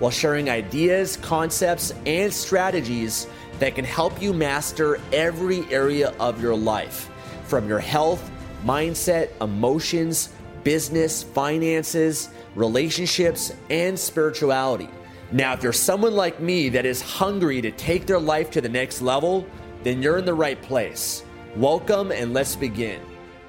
while sharing ideas, concepts, and strategies that can help you master every area of your life from your health, mindset, emotions, business, finances, relationships, and spirituality. Now, if you're someone like me that is hungry to take their life to the next level, then you're in the right place. Welcome and let's begin.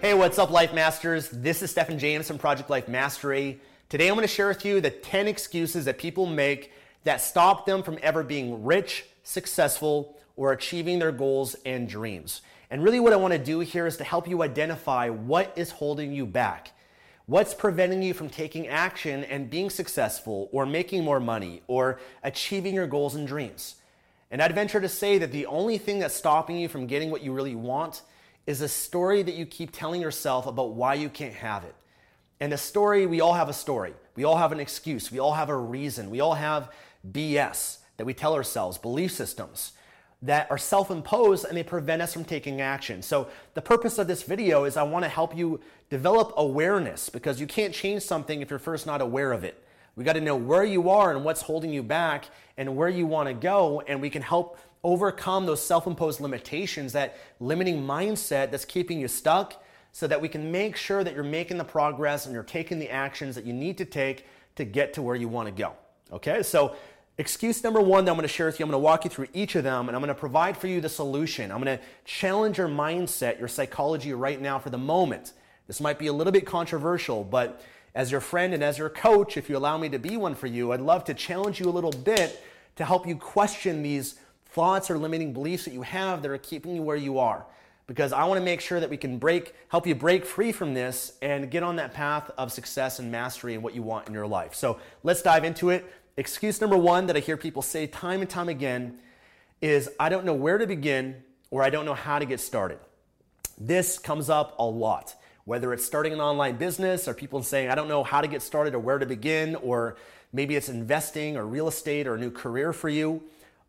Hey, what's up, Life Masters? This is Stefan James from Project Life Mastery. Today I'm going to share with you the 10 excuses that people make that stop them from ever being rich, successful, or achieving their goals and dreams. And really, what I want to do here is to help you identify what is holding you back. What's preventing you from taking action and being successful, or making more money, or achieving your goals and dreams? And I'd venture to say that the only thing that's stopping you from getting what you really want is a story that you keep telling yourself about why you can't have it. And a story, we all have a story. We all have an excuse. We all have a reason. We all have BS that we tell ourselves, belief systems that are self imposed and they prevent us from taking action. So, the purpose of this video is I want to help you develop awareness because you can't change something if you're first not aware of it. We got to know where you are and what's holding you back and where you want to go, and we can help overcome those self imposed limitations, that limiting mindset that's keeping you stuck so that we can make sure that you're making the progress and you're taking the actions that you need to take to get to where you want to go. Okay, so excuse number one that I'm going to share with you, I'm going to walk you through each of them and I'm going to provide for you the solution. I'm going to challenge your mindset, your psychology right now for the moment. This might be a little bit controversial, but as your friend and as your coach, if you allow me to be one for you, I'd love to challenge you a little bit to help you question these thoughts or limiting beliefs that you have that are keeping you where you are because I want to make sure that we can break, help you break free from this and get on that path of success and mastery and what you want in your life. So let's dive into it. Excuse number one that I hear people say time and time again is I don't know where to begin or I don't know how to get started. This comes up a lot, whether it's starting an online business or people saying, I don't know how to get started or where to begin, or maybe it's investing or real estate or a new career for you,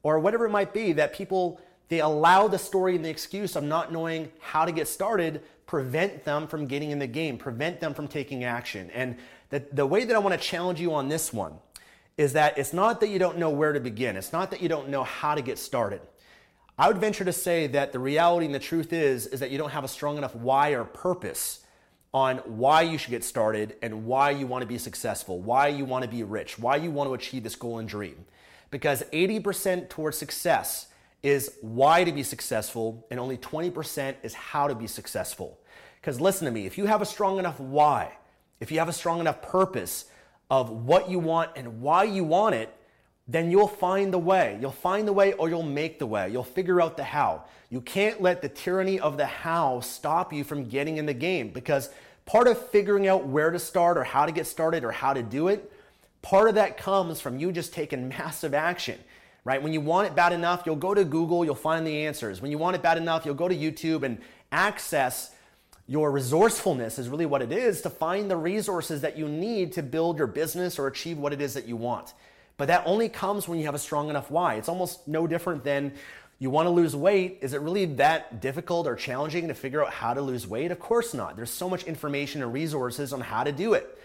or whatever it might be that people they allow the story and the excuse of not knowing how to get started prevent them from getting in the game, prevent them from taking action. And the, the way that I want to challenge you on this one is that it's not that you don't know where to begin, it's not that you don't know how to get started. I would venture to say that the reality and the truth is is that you don't have a strong enough why or purpose on why you should get started and why you want to be successful, why you want to be rich, why you want to achieve this goal and dream. Because 80% towards success is why to be successful, and only 20% is how to be successful. Because listen to me, if you have a strong enough why, if you have a strong enough purpose of what you want and why you want it, then you'll find the way. You'll find the way or you'll make the way. You'll figure out the how. You can't let the tyranny of the how stop you from getting in the game because part of figuring out where to start or how to get started or how to do it, part of that comes from you just taking massive action right? When you want it bad enough, you'll go to Google, you'll find the answers. When you want it bad enough, you'll go to YouTube and access your resourcefulness is really what it is to find the resources that you need to build your business or achieve what it is that you want. But that only comes when you have a strong enough why. It's almost no different than you want to lose weight. Is it really that difficult or challenging to figure out how to lose weight? Of course not. There's so much information and resources on how to do it.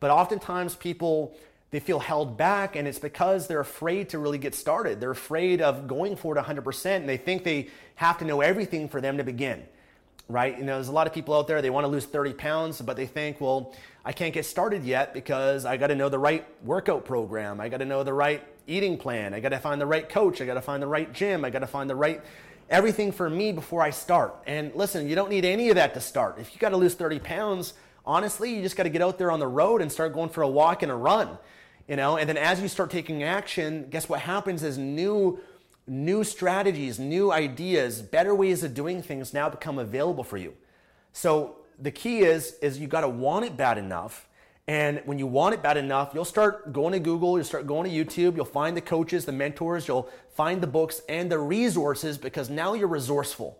But oftentimes people they feel held back, and it's because they're afraid to really get started. They're afraid of going for it 100%, and they think they have to know everything for them to begin, right? You know, there's a lot of people out there, they want to lose 30 pounds, but they think, well, I can't get started yet because I got to know the right workout program. I got to know the right eating plan. I got to find the right coach. I got to find the right gym. I got to find the right everything for me before I start. And listen, you don't need any of that to start. If you got to lose 30 pounds, honestly, you just got to get out there on the road and start going for a walk and a run. You know, and then as you start taking action, guess what happens is new new strategies, new ideas, better ways of doing things now become available for you. So the key is is you got to want it bad enough and when you want it bad enough, you'll start going to Google, you'll start going to YouTube, you'll find the coaches, the mentors, you'll find the books and the resources because now you're resourceful.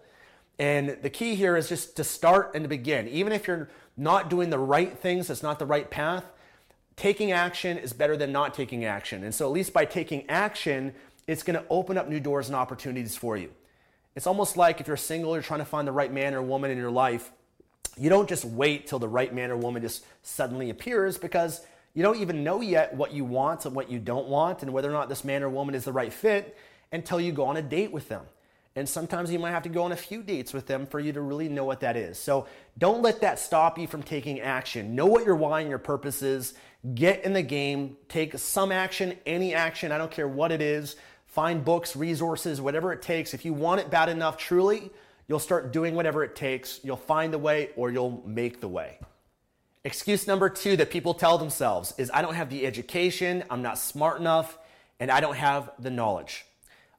And the key here is just to start and to begin. Even if you're not doing the right things, it's not the right path, taking action is better than not taking action. And so, at least by taking action, it's going to open up new doors and opportunities for you. It's almost like if you're single, you're trying to find the right man or woman in your life you don't just wait till the right man or woman just suddenly appears because you don't even know yet what you want and what you don't want and whether or not this man or woman is the right fit until you go on a date with them. And sometimes you might have to go on a few dates with them for you to really know what that is. So don't let that stop you from taking action. Know what your why and your purpose is. Get in the game. Take some action, any action. I don't care what it is. Find books, resources, whatever it takes. If you want it bad enough, truly, You'll start doing whatever it takes. You'll find the way or you'll make the way. Excuse number two that people tell themselves is I don't have the education, I'm not smart enough, and I don't have the knowledge.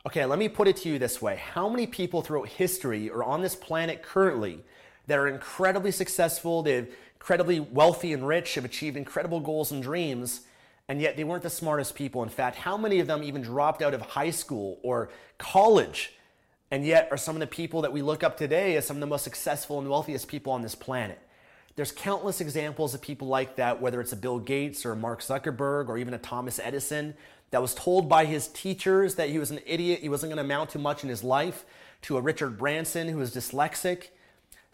Okay, let me put it to you this way. How many people throughout history or on this planet currently that are incredibly successful, they're incredibly wealthy and rich, have achieved incredible goals and dreams, and yet they weren't the smartest people? In fact, how many of them even dropped out of high school or college and yet are some of the people that we look up today as some of the most successful and wealthiest people on this planet. There's countless examples of people like that, whether it's a Bill Gates or Mark Zuckerberg or even a Thomas Edison that was told by his teachers that he was an idiot, he wasn't going to amount to much in his life, to a Richard Branson who was dyslexic.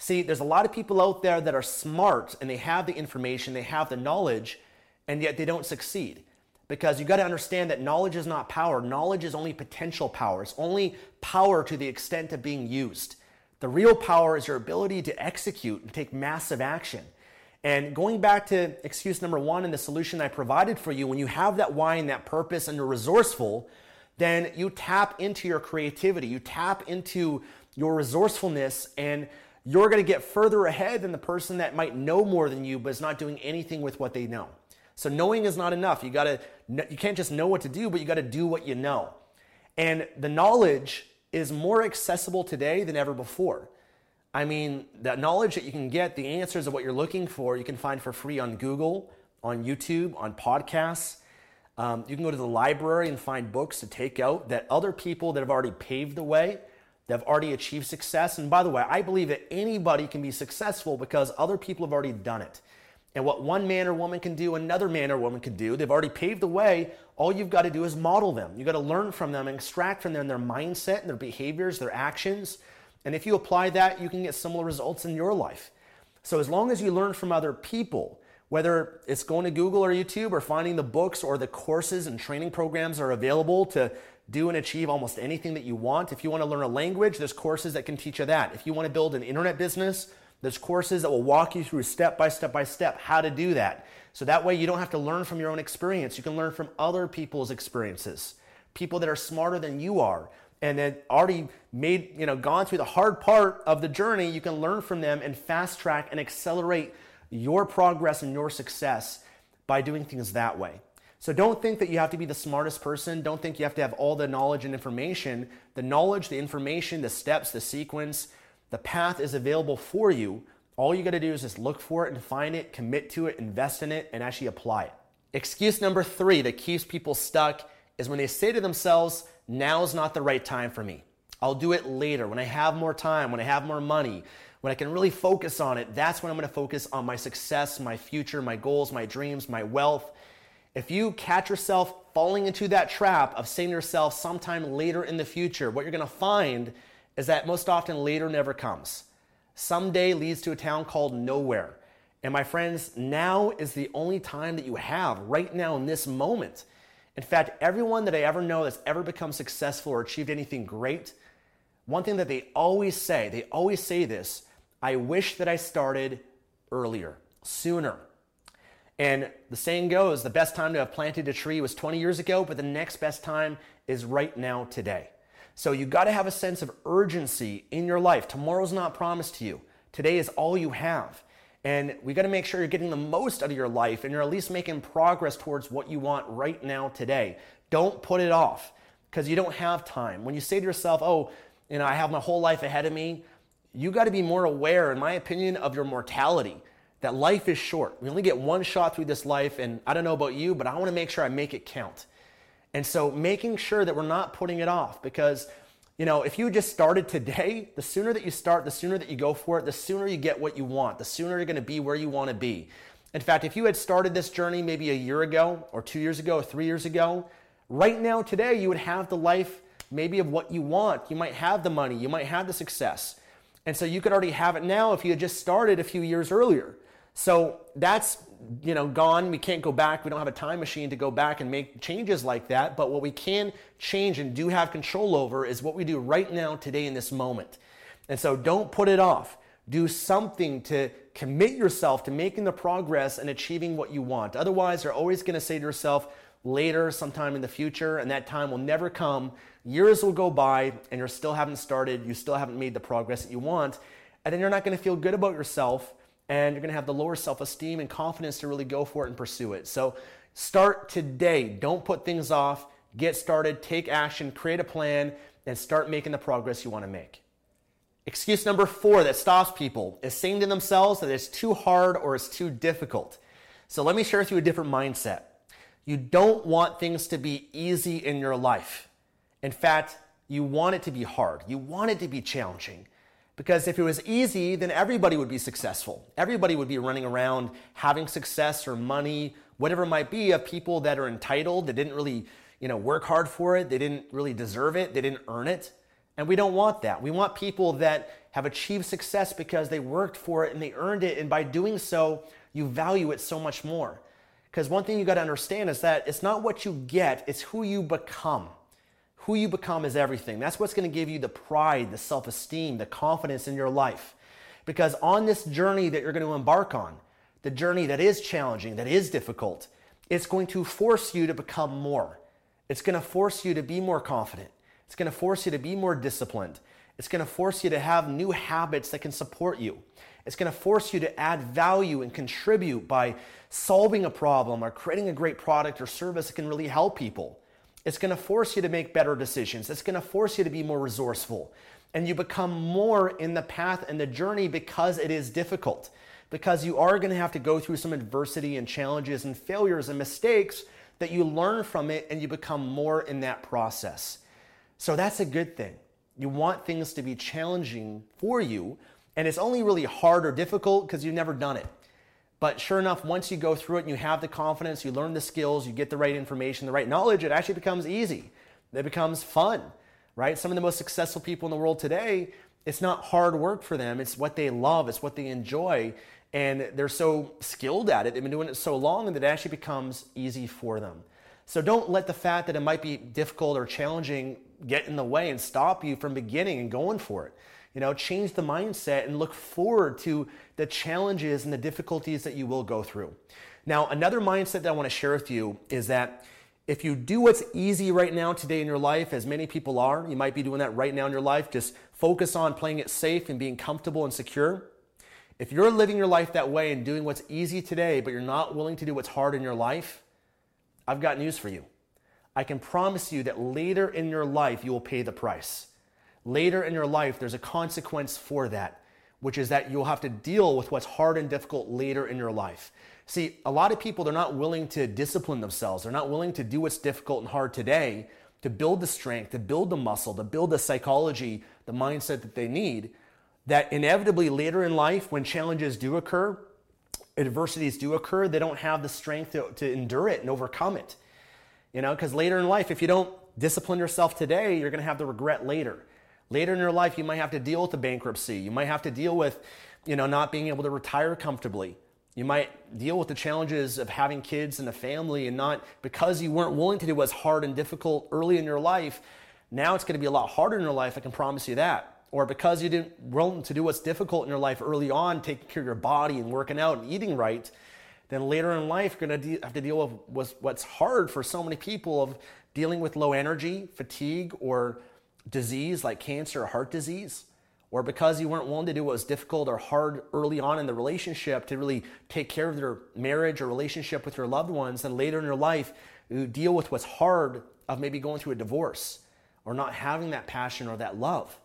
See, there's a lot of people out there that are smart and they have the information, they have the knowledge, and yet they don't succeed because you got to understand that knowledge is not power. Knowledge is only potential power. It's only power to the extent of being used. The real power is your ability to execute and take massive action. And going back to excuse number one and the solution I provided for you, when you have that why and that purpose and you're resourceful, then you tap into your creativity, you tap into your resourcefulness, and you're going to get further ahead than the person that might know more than you but is not doing anything with what they know. So knowing is not enough. You got to you can't just know what to do, but you got to do what you know. And the knowledge is more accessible today than ever before. I mean, the knowledge that you can get, the answers of what you're looking for, you can find for free on Google, on YouTube, on podcasts. Um, you can go to the library and find books to take out that other people that have already paved the way, that have already achieved success. And by the way, I believe that anybody can be successful because other people have already done it. And what one man or woman can do, another man or woman can do. They've already paved the way. All you've got to do is model them. You've got to learn from them and extract from them their mindset and their behaviors, their actions. And if you apply that, you can get similar results in your life. So as long as you learn from other people, whether it's going to Google or YouTube or finding the books or the courses and training programs are available to do and achieve almost anything that you want. If you want to learn a language, there's courses that can teach you that. If you want to build an internet business, there's courses that will walk you through step by step by step how to do that. So that way you don't have to learn from your own experience. You can learn from other people's experiences. People that are smarter than you are and that already made, you know, gone through the hard part of the journey, you can learn from them and fast track and accelerate your progress and your success by doing things that way. So don't think that you have to be the smartest person. Don't think you have to have all the knowledge and information. The knowledge, the information, the steps, the sequence, the path is available for you. All you got to do is just look for it and find it, commit to it, invest in it, and actually apply it. Excuse number three that keeps people stuck is when they say to themselves, now's not the right time for me. I'll do it later when I have more time, when I have more money, when I can really focus on it. That's when I'm going to focus on my success, my future, my goals, my dreams, my wealth. If you catch yourself falling into that trap of saying yourself sometime later in the future, what you're going to find is that most often later never comes. Someday leads to a town called nowhere. And my friends, now is the only time that you have right now in this moment. In fact, everyone that I ever know that's ever become successful or achieved anything great, one thing that they always say, they always say this I wish that I started earlier, sooner. And the saying goes the best time to have planted a tree was 20 years ago, but the next best time is right now today. So you got to have a sense of urgency in your life. Tomorrow's not promised to you. Today is all you have. And we got to make sure you're getting the most out of your life and you're at least making progress towards what you want right now today. Don't put it off because you don't have time. When you say to yourself, oh, you know, I have my whole life ahead of me, you got to be more aware, in my opinion, of your mortality. That life is short. We only get one shot through this life, and I don't know about you, but I want to make sure I make it count. And so making sure that we're not putting it off because you know, if you just started today, the sooner that you start, the sooner that you go for it, the sooner you get what you want, the sooner you're going to be where you want to be. In fact, if you had started this journey maybe a year ago, or two years ago, or three years ago, right now, today, you would have the life maybe of what you want. You might have the money, you might have the success. And so you could already have it now if you had just started a few years earlier. So that's you know gone. We can't go back. We don't have a time machine to go back and make changes like that. But what we can change and do have control over is what we do right now, today, in this moment. And so don't put it off. Do something to commit yourself to making the progress and achieving what you want. Otherwise, you're always going to say to yourself, later, sometime in the future, and that time will never come. Years will go by, and you're still haven't started, you still haven't made the progress that you want, and then you're not going to feel good about yourself and you're going to have the lower self esteem and confidence to really go for it and pursue it. So start today. Don't put things off. Get started, take action, create a plan, and start making the progress you want to make. Excuse number four that stops people is saying to themselves that it's too hard or it's too difficult. So let me share with you a different mindset. You don't want things to be easy in your life. In fact, you want it to be hard. You want it to be challenging. Because if it was easy, then everybody would be successful. Everybody would be running around having success or money, whatever it might be, of people that are entitled, that didn't really, you know, work hard for it, they didn't really deserve it, they didn't earn it. And we don't want that. We want people that have achieved success because they worked for it and they earned it. And by doing so, you value it so much more. Because one thing you got to understand is that it's not what you get, it's who you become. Who you become is everything. That's what's going to give you the pride, the self esteem, the confidence in your life. Because on this journey that you're going to embark on, the journey that is challenging, that is difficult, it's going to force you to become more. It's going to force you to be more confident. It's going to force you to be more disciplined. It's going to force you to have new habits that can support you. It's going to force you to add value and contribute by solving a problem or creating a great product or service that can really help people. It's going to force you to make better decisions. It's going to force you to be more resourceful. And you become more in the path and the journey because it is difficult. Because you are going to have to go through some adversity and challenges and failures and mistakes that you learn from it and you become more in that process. So that's a good thing. You want things to be challenging for you, and it's only really hard or difficult because you've never done it. But sure enough, once you go through it and you have the confidence, you learn the skills, you get the right information, the right knowledge, it actually becomes easy. It becomes fun, right? Some of the most successful people in the world today, it's not hard work for them. It's what they love, it's what they enjoy. And they're so skilled at it, they've been doing it so long that it actually becomes easy for them. So don't let the fact that it might be difficult or challenging get in the way and stop you from beginning and going for it. You know, change the mindset and look forward to the challenges and the difficulties that you will go through. Now, another mindset that I want to share with you is that if you do what's easy right now today in your life, as many people are, you might be doing that right now in your life, just focus on playing it safe and being comfortable and secure. If you're living your life that way and doing what's easy today, but you're not willing to do what's hard in your life, I've got news for you. I can promise you that later in your life, you will pay the price. Later in your life, there's a consequence for that, which is that you'll have to deal with what's hard and difficult later in your life. See, a lot of people, they're not willing to discipline themselves. They're not willing to do what's difficult and hard today to build the strength, to build the muscle, to build the psychology, the mindset that they need. That inevitably later in life, when challenges do occur, adversities do occur, they don't have the strength to, to endure it and overcome it. You know, because later in life, if you don't discipline yourself today, you're going to have the regret later. Later in your life, you might have to deal with a bankruptcy. You might have to deal with, you know, not being able to retire comfortably. You might deal with the challenges of having kids and a family and not because you weren't willing to do what's hard and difficult early in your life. Now it's going to be a lot harder in your life. I can promise you that. Or because you didn't willing to do what's difficult in your life early on, taking care of your body and working out and eating right, then later in life you're going to de- have to deal with, with what's hard for so many people of dealing with low energy, fatigue, or disease like cancer or heart disease. Or because you weren't willing to do what was difficult or hard early on in the relationship to really take care of your marriage or relationship with your loved ones, then later in your life, you deal with what's hard of maybe going through a divorce or not having that passion or that love.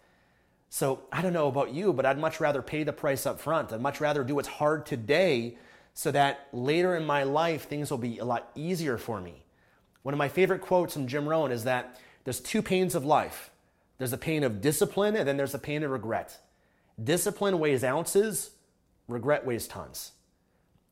So I don't know about you, but I'd much rather pay the price up front. I'd much rather do what's hard today so that later in my life, things will be a lot easier for me. One of my favorite quotes from Jim Rohn is that there's two pains of life there's a pain of discipline, and then there's a pain of regret. Discipline weighs ounces, regret weighs tons.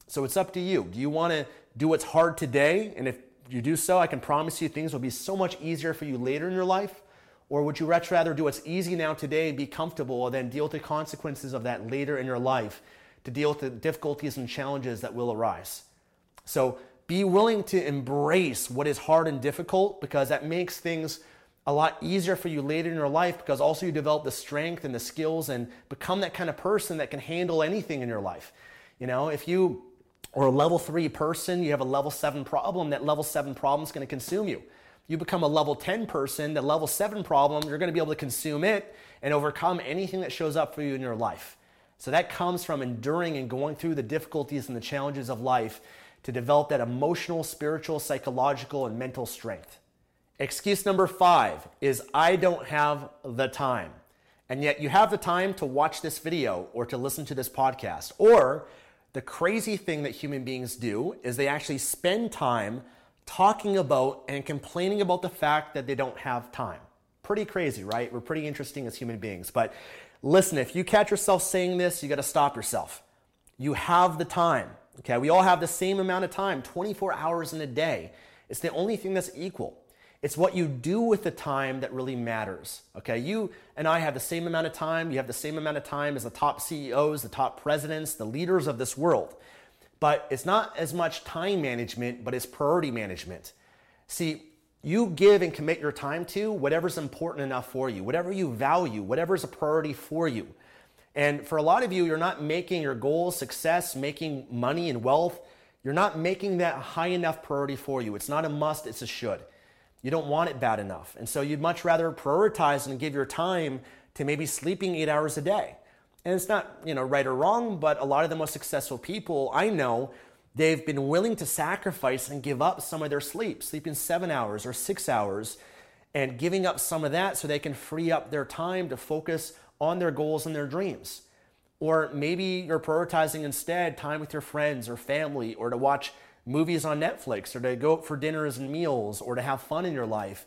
So it's up to you. Do you want to do what's hard today? And if you do so, I can promise you things will be so much easier for you later in your life. Or would you much rather do what's easy now today and be comfortable and then deal with the consequences of that later in your life to deal with the difficulties and challenges that will arise? So be willing to embrace what is hard and difficult because that makes things a lot easier for you later in your life because also you develop the strength and the skills and become that kind of person that can handle anything in your life. You know, if you are a level three person, you have a level seven problem, that level seven problem is going to consume you. You become a level 10 person, the level seven problem, you're going to be able to consume it and overcome anything that shows up for you in your life. So that comes from enduring and going through the difficulties and the challenges of life to develop that emotional, spiritual, psychological, and mental strength. Excuse number five is I don't have the time. And yet you have the time to watch this video or to listen to this podcast. Or the crazy thing that human beings do is they actually spend time talking about and complaining about the fact that they don't have time. Pretty crazy, right? We're pretty interesting as human beings. But listen, if you catch yourself saying this, you got to stop yourself. You have the time. Okay, we all have the same amount of time, 24 hours in a day. It's the only thing that's equal. It's what you do with the time that really matters. Okay, you and I have the same amount of time. You have the same amount of time as the top CEOs, the top presidents, the leaders of this world. But it's not as much time management, but it's priority management. See, you give and commit your time to whatever's important enough for you, whatever you value, whatever's a priority for you. And for a lot of you, you're not making your goals, success, making money and wealth, you're not making that high enough priority for you. It's not a must, it's a should. You don't want it bad enough. And so you'd much rather prioritize and give your time to maybe sleeping eight hours a day. And it's not, you know, right or wrong, but a lot of the most successful people I know, they've been willing to sacrifice and give up some of their sleep, sleeping seven hours or six hours, and giving up some of that so they can free up their time to focus on their goals and their dreams. Or maybe you're prioritizing instead time with your friends or family or to watch movies on Netflix or to go out for dinners and meals or to have fun in your life.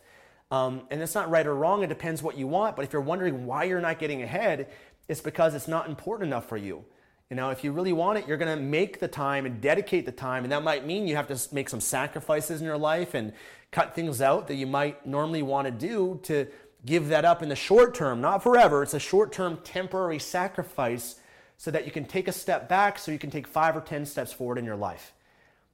Um, and it's not right or wrong, it depends what you want. But if you're wondering why you're not getting ahead, it's because it's not important enough for you. You know, if you really want it, you're going to make the time and dedicate the time. And that might mean you have to make some sacrifices in your life and cut things out that you might normally want to do to give that up in the short term, not forever. It's a short term temporary sacrifice so that you can take a step back so you can take five or 10 steps forward in your life.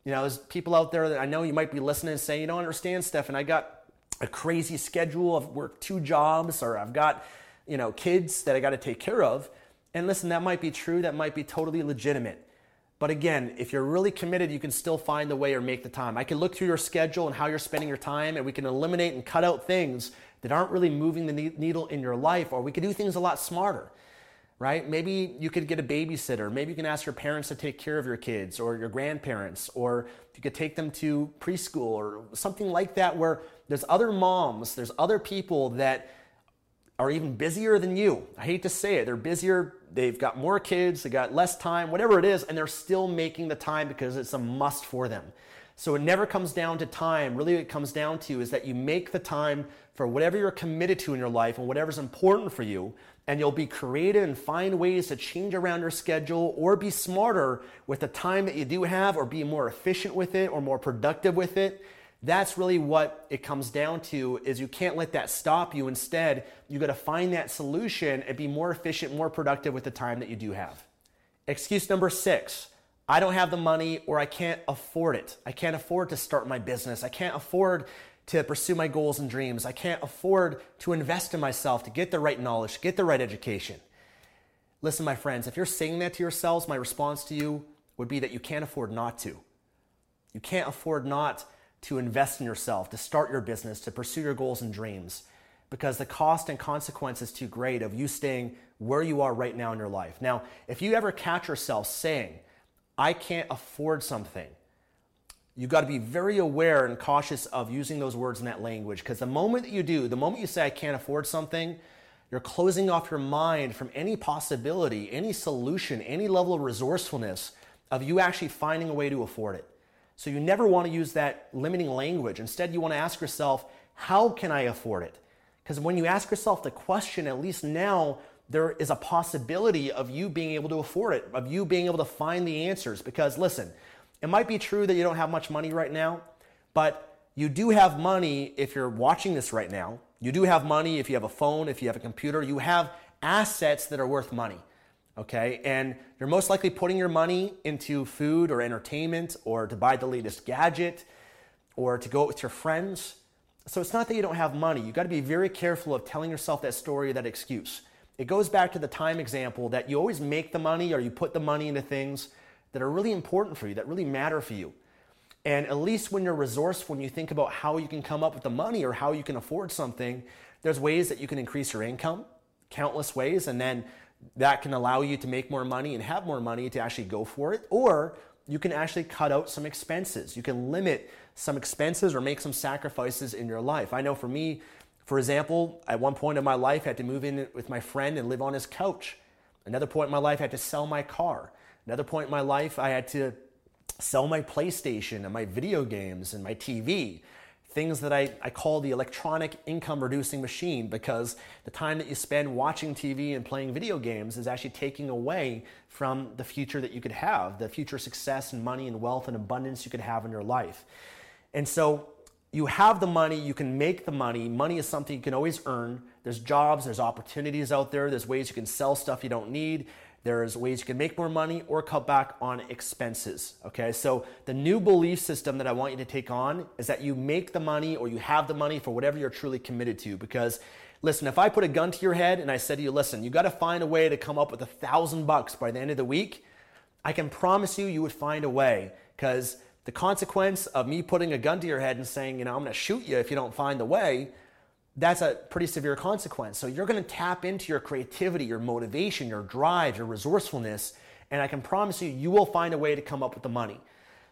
You know, there's people out there that I know you might be listening and saying, you don't understand, Stefan, I got a crazy schedule. I've worked two jobs or I've got, you know, kids that I got to take care of. And listen, that might be true. That might be totally legitimate. But again, if you're really committed, you can still find the way or make the time. I can look through your schedule and how you're spending your time, and we can eliminate and cut out things that aren't really moving the needle in your life, or we can do things a lot smarter right? Maybe you could get a babysitter. Maybe you can ask your parents to take care of your kids or your grandparents, or you could take them to preschool or something like that where there's other moms, there's other people that are even busier than you. I hate to say it, they're busier, they've got more kids, they got less time, whatever it is, and they're still making the time because it's a must for them. So it never comes down to time. Really, it comes down to is that you make the time for whatever you're committed to in your life and whatever's important for you, and you'll be creative and find ways to change around your schedule or be smarter with the time that you do have or be more efficient with it or more productive with it. That's really what it comes down to is you can't let that stop you. Instead, you got to find that solution and be more efficient, more productive with the time that you do have. Excuse number 6. I don't have the money or I can't afford it. I can't afford to start my business. I can't afford to pursue my goals and dreams. I can't afford to invest in myself to get the right knowledge, get the right education. Listen, my friends, if you're saying that to yourselves, my response to you, would be that you can't afford not to. You can't afford not to invest in yourself, to start your business, to pursue your goals and dreams, because the cost and consequence is too great of you staying where you are right now in your life. Now, if you ever catch yourself saying, I can't afford something, you got to be very aware and cautious of using those words in that language because the moment that you do, the moment you say, I can't afford something, you're closing off your mind from any possibility, any solution, any level of resourcefulness of you actually finding a way to afford it. So you never want to use that limiting language. Instead, you want to ask yourself, how can I afford it? Because when you ask yourself the question, at least now there is a possibility of you being able to afford it, of you being able to find the answers. Because listen, it might be true that you don't have much money right now, but you do have money if you're watching this right now. You do have money if you have a phone, if you have a computer. You have assets that are worth money okay? And you're most likely putting your money into food or entertainment or to buy the latest gadget or to go out with your friends. So it's not that you don't have money. You got to be very careful of telling yourself that story, that excuse. It goes back to the time example that you always make the money or you put the money into things that are really important for you, that really matter for you. And at least when you're resourceful, when you think about how you can come up with the money or how you can afford something, there's ways that you can increase your income, countless ways. And then that can allow you to make more money and have more money to actually go for it. Or you can actually cut out some expenses. You can limit some expenses or make some sacrifices in your life. I know for me, for example, at one point in my life, I had to move in with my friend and live on his couch. Another point in my life, I had to sell my car. Another point in my life, I had to sell my PlayStation and my video games and my TV things that I, I call the electronic income reducing machine because the time that you spend watching TV and playing video games is actually taking away from the future that you could have, the future success and money and wealth and abundance you could have in your life. And so you have the money, you can make the money. Money is something you can always earn. There's jobs, there's opportunities out there, there's ways you can sell stuff you don't need. There's ways you can make more money or cut back on expenses. Okay, so the new belief system that I want you to take on is that you make the money or you have the money for whatever you're truly committed to. Because listen, if I put a gun to your head and I said to you, listen, you got to find a way to come up with a thousand bucks by the end of the week, I can promise you, you would find a way. Because the consequence of me putting a gun to your head and saying, you know, I'm going to shoot you if you don't find the way that's a pretty severe consequence. So you're going to tap into your creativity, your motivation, your drive, your resourcefulness, and I can promise you, you will find a way to come up with the money.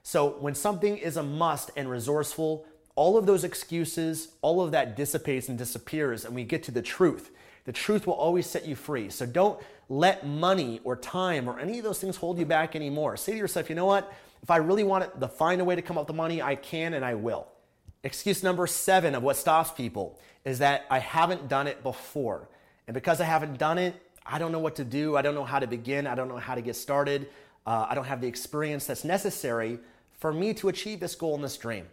So when something is a must and resourceful, all of those excuses, all of that dissipates and disappears, and we get to the truth. The truth will always set you free. So don't let money or time or any of those things hold you back anymore. Say to yourself, you know what? If I really want to find a way to come up with the money, I can and I will. Excuse number seven of what stops people is that I haven't done it before. And because I haven't done it, I don't know what to do. I don't know how to begin. I don't know how to get started. Uh, I don't have the experience that's necessary for me to achieve this goal and this dream.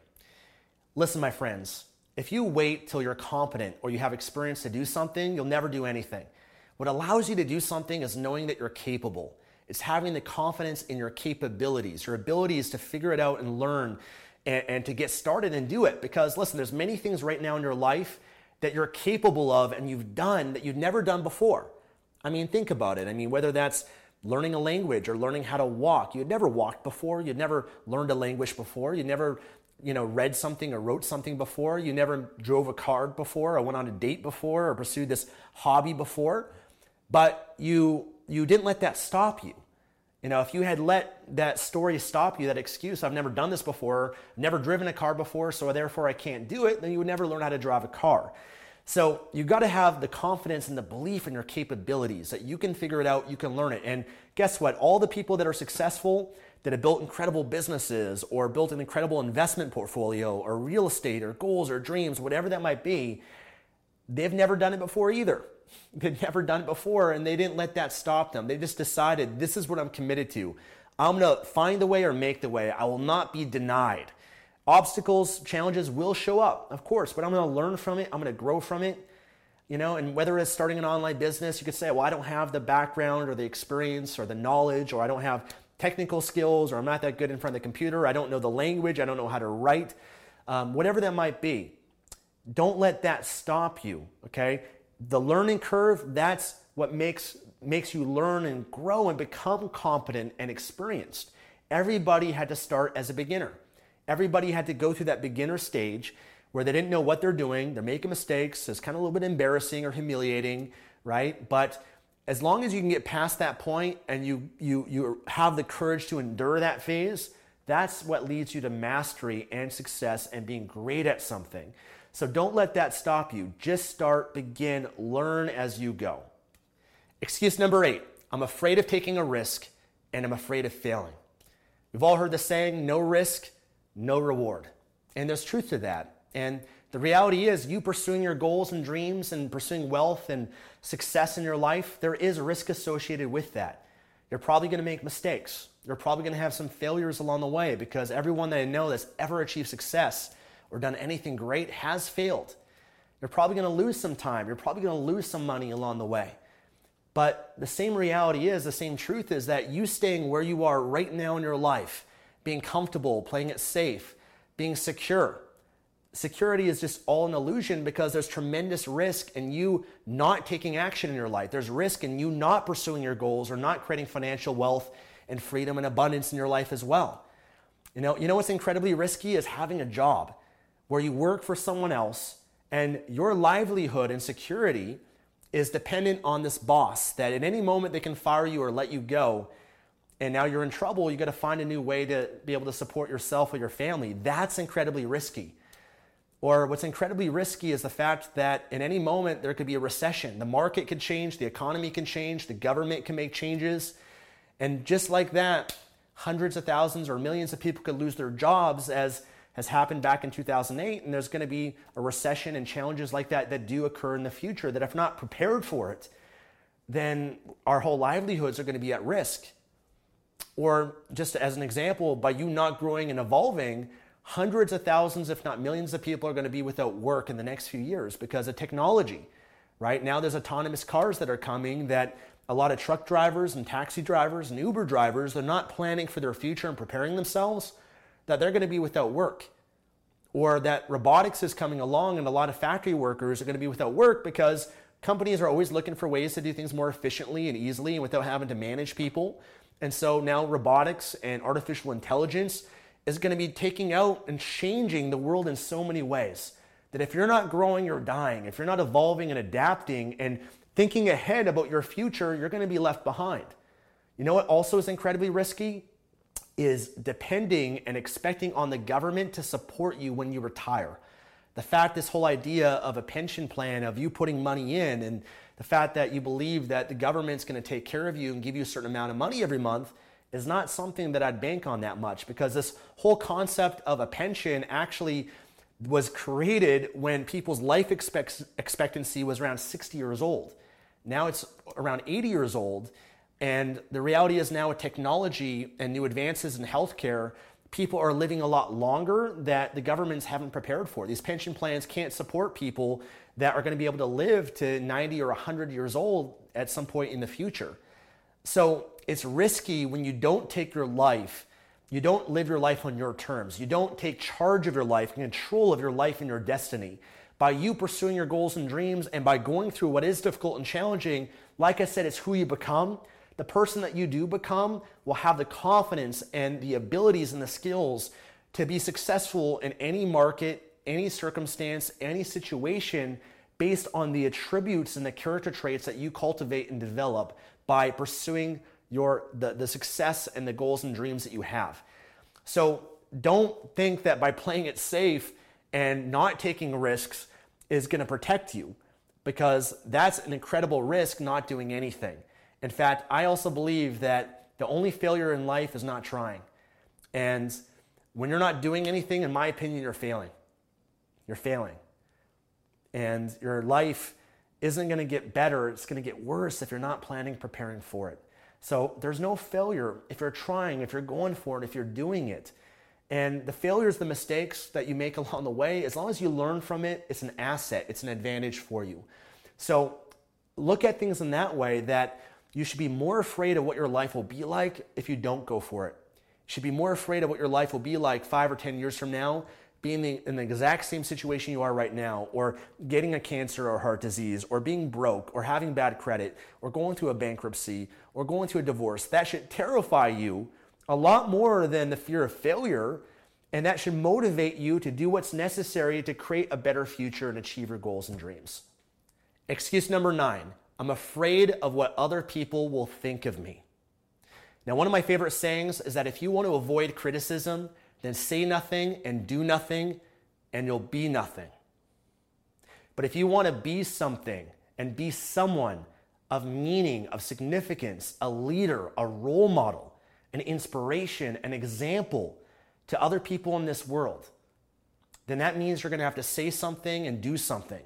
Listen, my friends, if you wait till you're competent or you have experience to do something, you'll never do anything. What allows you to do something is knowing that you're capable. It's having the confidence in your capabilities, your abilities to figure it out and learn and, and to get started and do it. Because listen, there's many things right now in your life that you're capable of and you've done that you've never done before. I mean, think about it. I mean, whether that's learning a language or learning how to walk. You'd never walked before. You'd never learned a language before. You never, you know, read something or wrote something before. You never drove a car before or went on a date before or pursued this hobby before. But you you didn't let that stop you. You know, if you had let that story stop you, that excuse, I've never done this before, never driven a car before, so therefore I can't do it, then you would never learn how to drive a car. So you've got to have the confidence and the belief in your capabilities that you can figure it out, you can learn it. And guess what? All the people that are successful, that have built incredible businesses or built an incredible investment portfolio or real estate or goals or dreams, whatever that might be, they've never done it before either. They'd never done it before and they didn't let that stop them. They just decided this is what I'm committed to. I'm going to find the way or make the way. I will not be denied. Obstacles, challenges will show up, of course, but I'm going to learn from it. I'm going to grow from it. You know, and whether it's starting an online business, you could say, well, I don't have the background or the experience or the knowledge, or I don't have technical skills, or I'm not that good in front of the computer. I don't know the language. I don't know how to write. Um, whatever that might be. Don't let that stop you, okay? The learning curve, that's what makes, makes you learn and grow and become competent and experienced. Everybody had to start as a beginner. Everybody had to go through that beginner stage where they didn't know what they're doing, they're making mistakes, it's kind of a little bit embarrassing or humiliating, right? But as long as you can get past that point and you you you have the courage to endure that phase, that's what leads you to mastery and success and being great at something. So don't let that stop you. Just start, begin, learn as you go. Excuse number 8. I'm afraid of taking a risk and I'm afraid of failing. We've all heard the saying, no risk, no reward. And there's truth to that. And the reality is, you pursuing your goals and dreams and pursuing wealth and success in your life, there is risk associated with that. You're probably going to make mistakes. You're probably going to have some failures along the way because everyone that I know that's ever achieved success or done anything great has failed. You're probably going to lose some time. You're probably going to lose some money along the way. But the same reality is, the same truth is that you staying where you are right now in your life, being comfortable, playing it safe, being secure, security is just all an illusion because there's tremendous risk in you not taking action in your life. There's risk in you not pursuing your goals or not creating financial wealth and freedom and abundance in your life as well. You know, you know what's incredibly risky is having a job where you work for someone else and your livelihood and security is dependent on this boss that at any moment they can fire you or let you go and now you're in trouble you got to find a new way to be able to support yourself or your family that's incredibly risky or what's incredibly risky is the fact that in any moment there could be a recession. The market could change, the economy can change, the government can make changes. And just like that, hundreds of thousands or millions of people could lose their jobs as has happened back in 2008 and there's going to be a recession and challenges like that that do occur in the future that if not prepared for it then our whole livelihoods are going to be at risk or just as an example by you not growing and evolving hundreds of thousands, if not millions of people are going to be without work in the next few years because of technology. Right now, there's autonomous cars that are coming that a lot of truck drivers and taxi drivers and Uber drivers, they're not planning for their future and preparing themselves, that they're going to be without work. Or that robotics is coming along and a lot of factory workers are going to be without work because companies are always looking for ways to do things more efficiently and easily and without having to manage people. And so now robotics and artificial intelligence is going to be taking out and changing the world in so many ways that if you're not growing, you're dying. If you're not evolving and adapting and thinking ahead about your future, you're going to be left behind. You know what also is incredibly risky? Is depending and expecting on the government to support you when you retire. The fact, this whole idea of a pension plan, of you putting money in, and the fact that you believe that the government's to take care of you and give you a certain amount of money every month is not something that I'd bank on that much because this whole concept of a pension actually was created when people's life expect- expectancy was around 60 years old. Now it's around 80 years old. And the reality is now with technology and new advances in healthcare, people are living a lot longer that the governments haven't prepared for. These pension plans can't support people that are going to be able to live to 90 or 100 years old at some point in the future. So it's risky when you don't take your life, you don't live your life on your terms, you don't take charge of your life, control of your life and your destiny. By you pursuing your goals and dreams and by going through what is difficult and challenging, like I said, it's who you become. The person that you do become will have the confidence and the abilities and the skills to be successful in any market, any circumstance, any situation based on the attributes and the character traits that you cultivate and develop by pursuing your the, the success and the goals and dreams that you have. So don't think that by playing it safe and not taking risks is going to protect you because that's an incredible risk not doing anything. In fact, I also believe that the only failure in life is not trying. And when you're not doing anything, in my opinion, you're failing. You're failing. And your life isn't going to get better, it's going to get worse if you're not planning, preparing for it. So there's no failure if you're trying, if you're going for it, if you're doing it. And the failures, the mistakes that you make along the way, as long as you learn from it, it's an asset, it's an advantage for you. So look at things in that way that you should be more afraid of what your life will be like if you don't go for it. You should be more afraid of what your life will be like five or 10 years from now being in the exact same situation you are right now, or getting a cancer or heart disease, or being broke, or having bad credit, or going through a bankruptcy, or going through a divorce, that should terrify you a lot more than the fear of failure. And that should motivate you to do what's necessary to create a better future and achieve your goals and dreams. Excuse number nine I'm afraid of what other people will think of me. Now, one of my favorite sayings is that if you want to avoid criticism, then say nothing and do nothing, and you'll be nothing. But if you want to be something and be someone of meaning, of significance, a leader, a role model, an inspiration, an example to other people in this world, then that means you're going to have to say something and do something.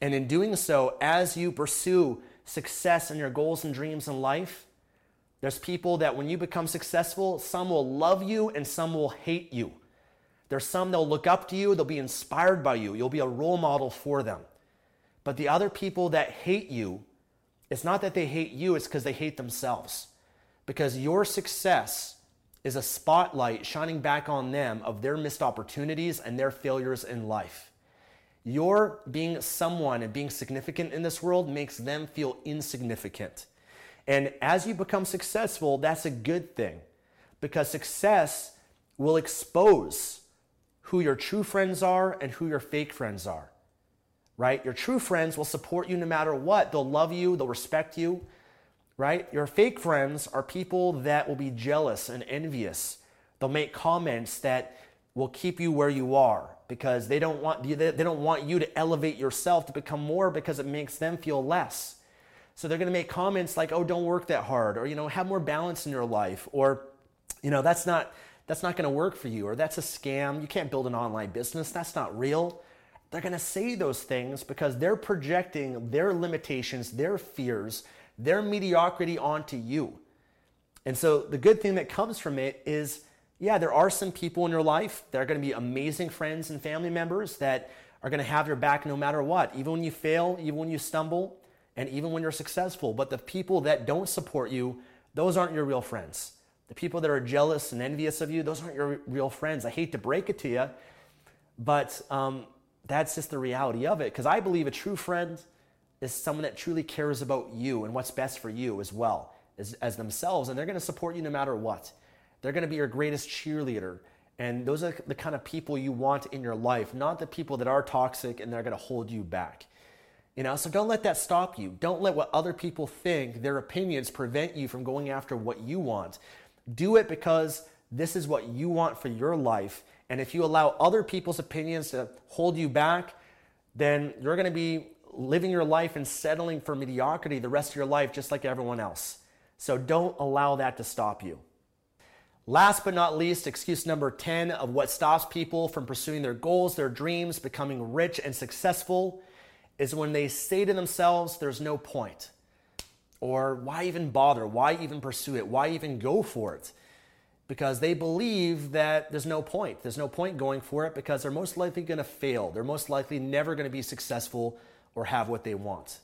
And in doing so, as you pursue success in your goals and dreams in life, there's people that when you become successful, some will love you and some will hate you. There's some that'll look up to you, they'll be inspired by you, you'll be a role model for them. But the other people that hate you, it's not that they hate you, it's because they hate themselves. Because your success is a spotlight shining back on them of their missed opportunities and their failures in life. Your being someone and being significant in this world makes them feel insignificant. And as you become successful, that's a good thing because success will expose who your true friends are and who your fake friends are. Right? Your true friends will support you no matter what. They'll love you, they'll respect you. Right? Your fake friends are people that will be jealous and envious. They'll make comments that will keep you where you are because they don't want they don't want you to elevate yourself to become more because it makes them feel less. So they're going to make comments like, "Oh, don't work that hard," or you know, have more balance in your life, or you know, that's not that's not going to work for you, or that's a scam. You can't build an online business. That's not real. They're going to say those things because they're projecting their limitations, their fears, their mediocrity onto you. And so the good thing that comes from it is yeah, there are some people in your life that are going to be amazing friends and family members that are going to have your back no matter what, even when you fail, even when you stumble, and even when you're successful. But the people that don't support you, those aren't your real friends. The people that are jealous and envious of you, those aren't your real friends. I hate to break it to you, but um, that's just the reality of it. Because I believe a true friend is someone that truly cares about you and what's best for you as well as, as themselves, and they're going to support you no matter what. They're going to be your greatest cheerleader. And those are the kind of people you want in your life, not the people that are toxic and they're going to hold you back. You know, so don't let that stop you. Don't let what other people think, their opinions prevent you from going after what you want. Do it because this is what you want for your life. And if you allow other people's opinions to hold you back, then you're going to be living your life and settling for mediocrity the rest of your life just like everyone else. So don't allow that to stop you. Last but not least, excuse number 10 of what stops people from pursuing their goals, their dreams, becoming rich and successful is when they say to themselves, there's no point. Or why even bother? Why even pursue it? Why even go for it? Because they believe that there's no point. There's no point going for it because they're most likely going to fail. They're most likely never going to be successful or have what they want.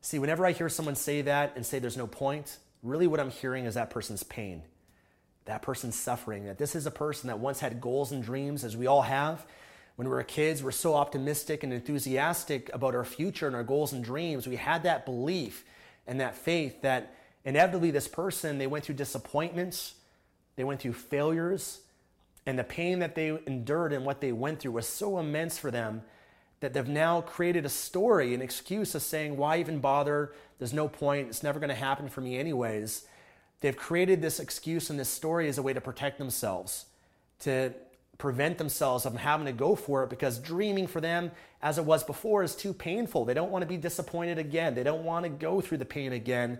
See, whenever I hear someone say that and say there's no point, really what I'm hearing is that person's pain that person's suffering, that this is a person that once had goals and dreams, as we all have. When we were kids, we're so optimistic and enthusiastic about our future and our goals and dreams. We had that belief and that faith that inevitably this person, they went through disappointments, they went through failures, and the pain that they endured and what they went through was so immense for them that they've now created a story, an excuse of saying, why even bother? There's no point. It's never going to happen for me, anyways. They've created this excuse and this story as a way to protect themselves, to prevent themselves from having to go for it because dreaming for them, as it was before, is too painful. They don't want to be disappointed again. They don't want to go through the pain again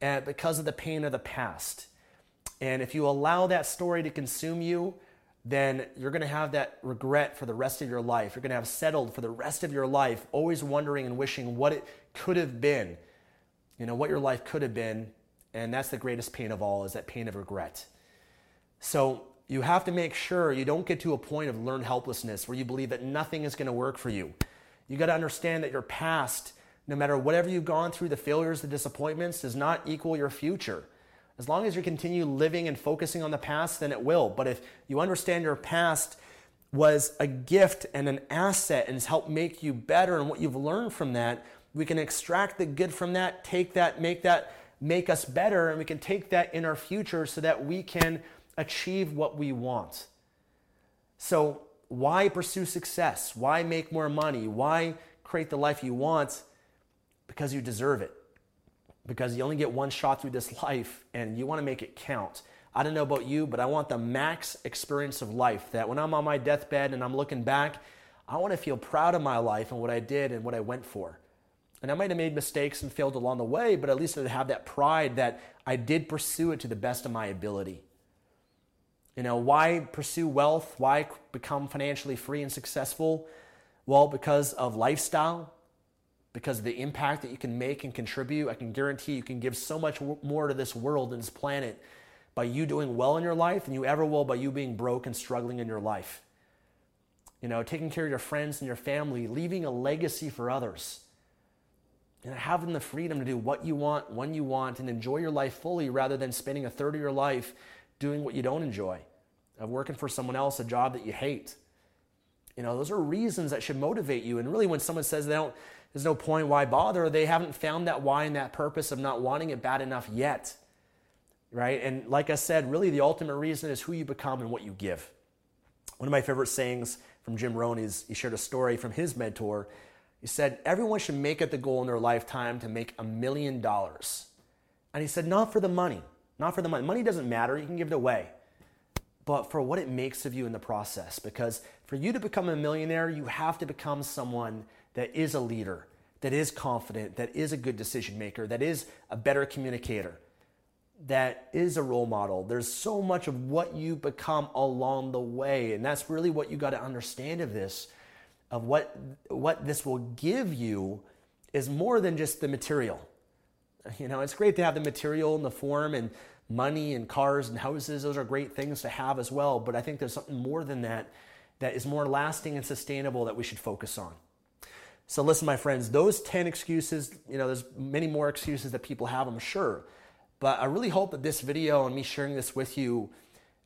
uh, because of the pain of the past. And if you allow that story to consume you, then you're going to have that regret for the rest of your life. You're going to have settled for the rest of your life, always wondering and wishing what it could have been. You know, what your life could have been and that's the greatest pain of all is that pain of regret. So you have to make sure you don't get to a point of learned helplessness where you believe that nothing is going to work for you. You got to understand that your past, no matter whatever you've gone through, the failures, the disappointments, does not equal your future. As long as you continue living and focusing on the past, then it will. But if you understand your past was a gift and an asset and has helped make you better and what you've learned from that, we can extract the good from that, take that, make that make us better and we can take that in our future so that we can achieve what we want. So, why pursue success? Why make more money? Why create the life you want? Because you deserve it. Because you only get one shot through this life and you want to make it count. I don't know about you, but I want the max experience of life that when I'm on my deathbed and I'm looking back, I want to feel proud of my life and what I did and what I went for. And I might have made mistakes and failed along the way, but at least I'd have that pride that I did pursue it to the best of my ability. You know, why pursue wealth? Why become financially free and successful? Well, because of lifestyle, because of the impact that you can make and contribute. I can guarantee you can give so much more to this world and this planet by you doing well in your life than you ever will by you being broke and struggling in your life. You know, taking care of your friends and your family, leaving a legacy for others. And having the freedom to do what you want, when you want, and enjoy your life fully rather than spending a third of your life doing what you don't enjoy, of working for someone else, a job that you hate. You know, those are reasons that should motivate you. And really, when someone says they don't, there's no point, why bother? They haven't found that why and that purpose of not wanting it bad enough yet. Right? And like I said, really the ultimate reason is who you become and what you give. One of my favorite sayings from Jim Rohn is he shared a story from his mentor. He said, Everyone should make it the goal in their lifetime to make a million dollars. And he said, Not for the money. Not for the money. Money doesn't matter, you can give it away. But for what it makes of you in the process. Because for you to become a millionaire, you have to become someone that is a leader, that is confident, that is a good decision maker, that is a better communicator, that is a role model. There's so much of what you become along the way. And that's really what you got to understand of this, of what, what this will give you is more than just the material. You know, it's great to have the material and the form and money and cars and houses. Those are great things to have as well. But I think there's something more than that that is more lasting and sustainable that we should focus on. So listen, my friends, those 10 excuses, you know, there's many more excuses that people have, I'm sure. But I really hope that this video and me sharing this with you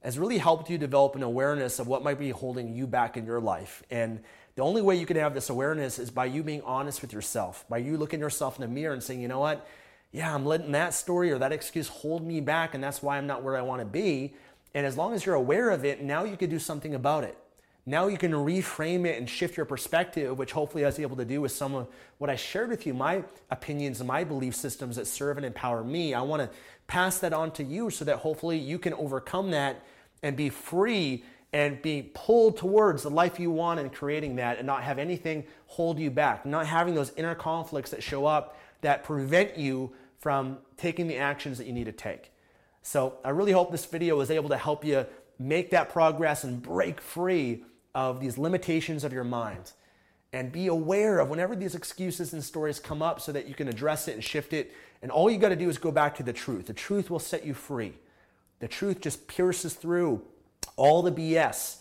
has really helped you develop an awareness of what might be holding you back in your life. And the only way you can have this awareness is by you being honest with yourself, by you looking yourself in the mirror and saying, you know what? yeah, I'm letting that story or that excuse hold me back, and that's why I'm not where I want to be. And as long as you're aware of it, now you can do something about it. Now you can reframe it and shift your perspective, which hopefully I was able to do with some of what I shared with you, my opinions and my belief systems that serve and empower me. I want to pass that on to you so that hopefully you can overcome that and be free and be pulled towards the life you want and creating that and not have anything hold you back, not having those inner conflicts that show up that prevent you from taking the actions that you need to take. So I really hope this video was able to help you make that progress and break free of these limitations of your mind. And be aware of whenever these excuses and stories come up so that you can address it and shift it. And all you got to do is go back to the truth. The truth will set you free. The truth just pierces through all the BS.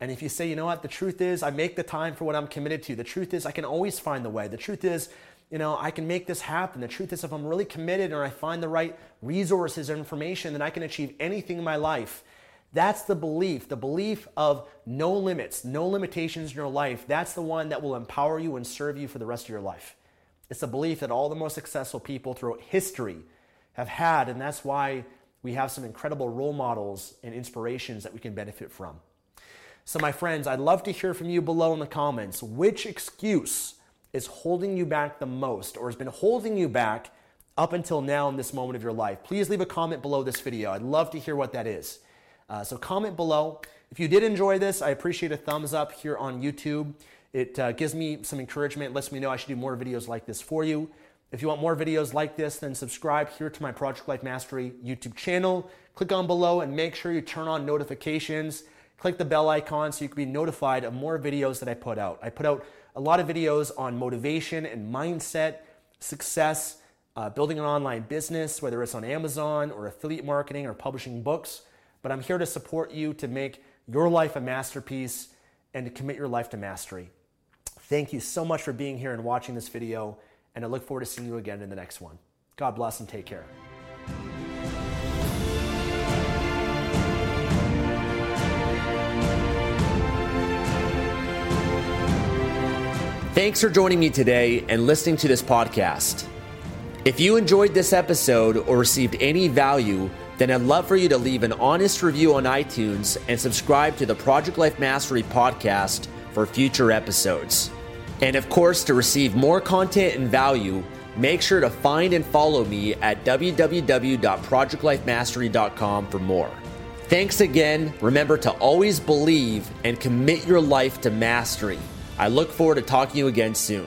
And if you say, you know what, the truth is, I make the time for what I'm committed to. The truth is, I can always find the way. The truth is, you know, I can make this happen. The truth is, if I'm really committed and I find the right resources or information, then I can achieve anything in my life. That's the belief, the belief of no limits, no limitations in your life. That's the one that will empower you and serve you for the rest of your life. It's the belief that all the most successful people throughout history have had, and that's why we have some incredible role models and inspirations that we can benefit from. So, my friends, I'd love to hear from you below in the comments. Which excuse is holding you back the most or has been holding you back up until now in this moment of your life, please leave a comment below this video. I'd love to hear what that is. Uh, so comment below. If you did enjoy this, I appreciate a thumbs up here on YouTube. It uh, gives me some encouragement, lets me know I should do more videos like this for you. If you want more videos like this, then subscribe here to my Project Life Mastery YouTube channel. Click on below and make sure you turn on notifications. Click the bell icon so you can be notified of more videos that I put out. I put out a lot of videos on motivation and mindset, success, uh, building an online business, whether it's on Amazon or affiliate marketing or publishing books. But I'm here to support you to make your life a masterpiece and to commit your life to mastery. Thank you so much for being here and watching this video, and I look forward to seeing you again in the next one. God bless and take care. Thanks for joining me today and listening to this podcast. If you enjoyed this episode or received any value, then I'd love for you to leave an honest review on iTunes and subscribe to the Project Life Mastery podcast for future episodes. And of course, to receive more content and value, make sure to find and follow me at www.projectlifemastery.com for more. Thanks again. Remember to always believe and commit your life to mastery. I look forward to talking to you again soon.